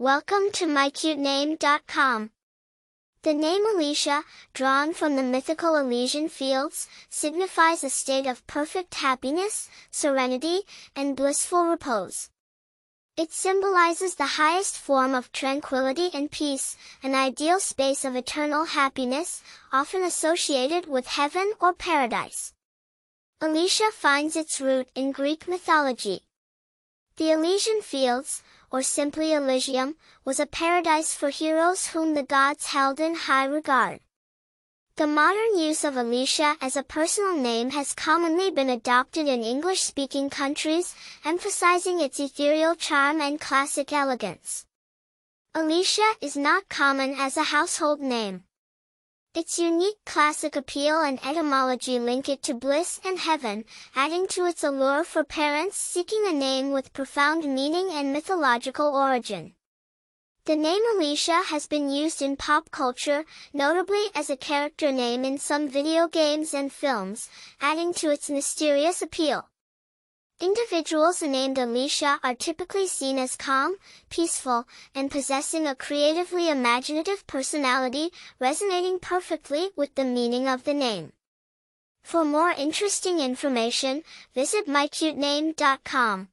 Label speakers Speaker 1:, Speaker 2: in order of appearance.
Speaker 1: Welcome to mycutename.com. The name Elysia, drawn from the mythical Elysian fields, signifies a state of perfect happiness, serenity, and blissful repose. It symbolizes the highest form of tranquility and peace, an ideal space of eternal happiness, often associated with heaven or paradise. Elysia finds its root in Greek mythology. The Elysian fields, or simply Elysium, was a paradise for heroes whom the gods held in high regard. The modern use of Elysia as a personal name has commonly been adopted in English-speaking countries, emphasizing its ethereal charm and classic elegance. Elysia is not common as a household name. Its unique classic appeal and etymology link it to bliss and heaven, adding to its allure for parents seeking a name with profound meaning and mythological origin. The name Elysia has been used in pop culture, notably as a character name in some video games and films, adding to its mysterious appeal. Individuals named Elysia are typically seen as calm, peaceful, and possessing a creatively imaginative personality, resonating perfectly with the meaning of the name. For more interesting information, visit mycutename.com.